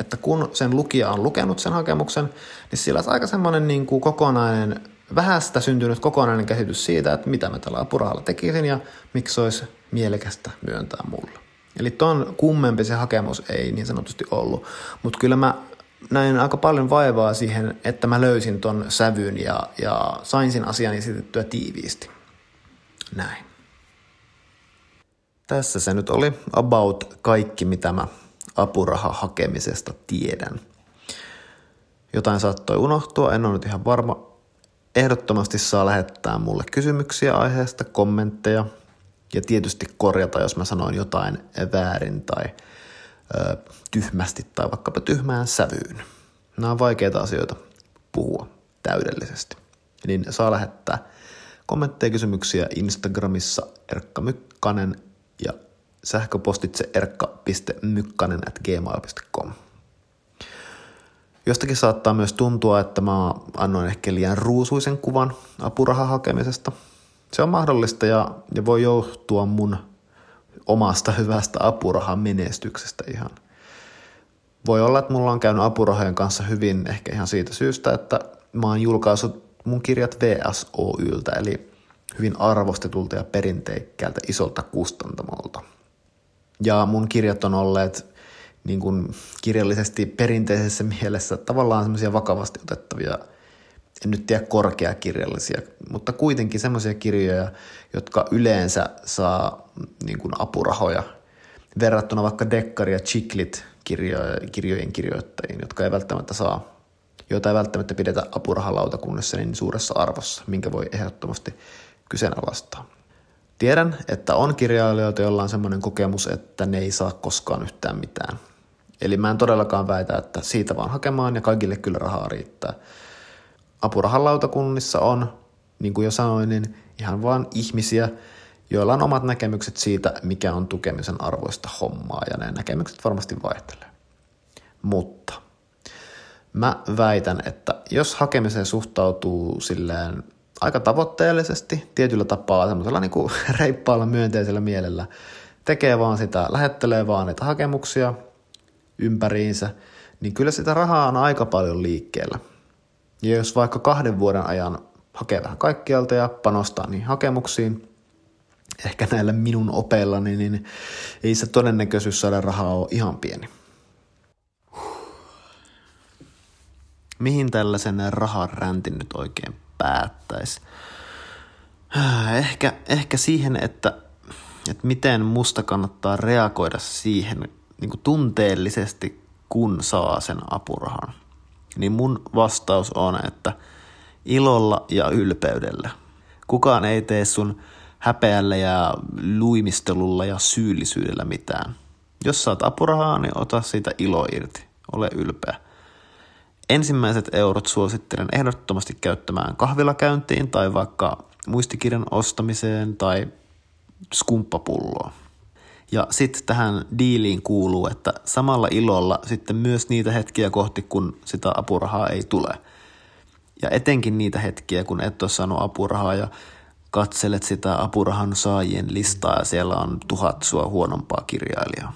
Speaker 1: että kun sen lukija on lukenut sen hakemuksen, niin sillä olisi aika semmoinen niin kokonainen vähästä syntynyt kokonainen käsitys siitä, että mitä mä tällä apurahalla tekisin ja miksi olisi mielekästä myöntää mulle. Eli ton kummempi se hakemus ei niin sanotusti ollut, mutta kyllä mä näin aika paljon vaivaa siihen, että mä löysin ton sävyn ja, ja sain sen asian esitettyä tiiviisti. Näin. Tässä se nyt oli about kaikki, mitä mä apuraha hakemisesta tiedän. Jotain saattoi unohtua, en ole nyt ihan varma, Ehdottomasti saa lähettää mulle kysymyksiä aiheesta, kommentteja ja tietysti korjata, jos mä sanoin jotain väärin tai ö, tyhmästi tai vaikkapa tyhmään sävyyn. Nämä on vaikeita asioita puhua täydellisesti. Niin saa lähettää kommentteja kysymyksiä Instagramissa Erkka Mykkanen ja sähköpostitse erkka.mykkanen at gmail.com. Jostakin saattaa myös tuntua, että mä annoin ehkä liian ruusuisen kuvan apurahan hakemisesta. Se on mahdollista ja, ja voi johtua mun omasta hyvästä apurahan menestyksestä ihan. Voi olla, että mulla on käynyt apurahojen kanssa hyvin ehkä ihan siitä syystä, että mä oon julkaissut mun kirjat VSOYltä, eli hyvin arvostetulta ja perinteikkäältä isolta kustantamolta. Ja mun kirjat on olleet niin kuin kirjallisesti perinteisessä mielessä tavallaan semmoisia vakavasti otettavia, en nyt tiedä korkeakirjallisia, mutta kuitenkin semmoisia kirjoja, jotka yleensä saa niin kuin apurahoja verrattuna vaikka Dekkari ja Chiklit kirjojen kirjoittajiin, jotka ei välttämättä saa, joita ei välttämättä pidetä apurahalautakunnassa niin suuressa arvossa, minkä voi ehdottomasti kyseenalaistaa. Tiedän, että on kirjailijoita, joilla on semmoinen kokemus, että ne ei saa koskaan yhtään mitään. Eli mä en todellakaan väitä, että siitä vaan hakemaan ja kaikille kyllä rahaa riittää. Apurahalautakunnissa on, niin kuin jo sanoin, niin ihan vaan ihmisiä, joilla on omat näkemykset siitä, mikä on tukemisen arvoista hommaa, ja ne näkemykset varmasti vaihtelee. Mutta mä väitän, että jos hakemiseen suhtautuu silleen aika tavoitteellisesti, tietyllä tapaa semmoisella niin reippaalla myönteisellä mielellä, tekee vaan sitä, lähettelee vaan niitä hakemuksia ympäriinsä, niin kyllä sitä rahaa on aika paljon liikkeellä. Ja jos vaikka kahden vuoden ajan hakee vähän kaikkialta ja panostaa niihin hakemuksiin, ehkä näillä minun opeillani, niin ei se todennäköisyys saada rahaa ole ihan pieni. Mihin tällaisen rahan räntin nyt oikein päättäisi? Ehkä, ehkä siihen, että, että miten musta kannattaa reagoida siihen niin kuin tunteellisesti, kun saa sen apurahan. Niin mun vastaus on, että ilolla ja ylpeydellä. Kukaan ei tee sun häpeällä ja luimistelulla ja syyllisyydellä mitään. Jos saat apurahaa, niin ota siitä ilo irti. Ole ylpeä. Ensimmäiset eurot suosittelen ehdottomasti käyttämään kahvilakäyntiin tai vaikka muistikirjan ostamiseen tai skumppapulloon. Ja sitten tähän diiliin kuuluu, että samalla ilolla sitten myös niitä hetkiä kohti, kun sitä apurahaa ei tule. Ja etenkin niitä hetkiä, kun et ole saanut apurahaa ja katselet sitä apurahan saajien listaa ja siellä on tuhat sua huonompaa kirjailijaa.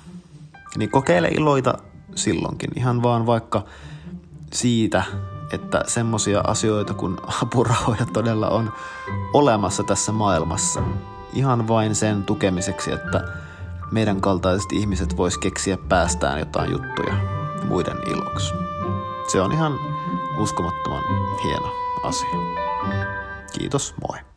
Speaker 1: Niin kokeile iloita silloinkin, ihan vaan vaikka siitä, että semmosia asioita kuin apurahoja todella on olemassa tässä maailmassa. Ihan vain sen tukemiseksi, että meidän kaltaiset ihmiset vois keksiä päästään jotain juttuja muiden iloksi. Se on ihan uskomattoman hieno asia. Kiitos, moi.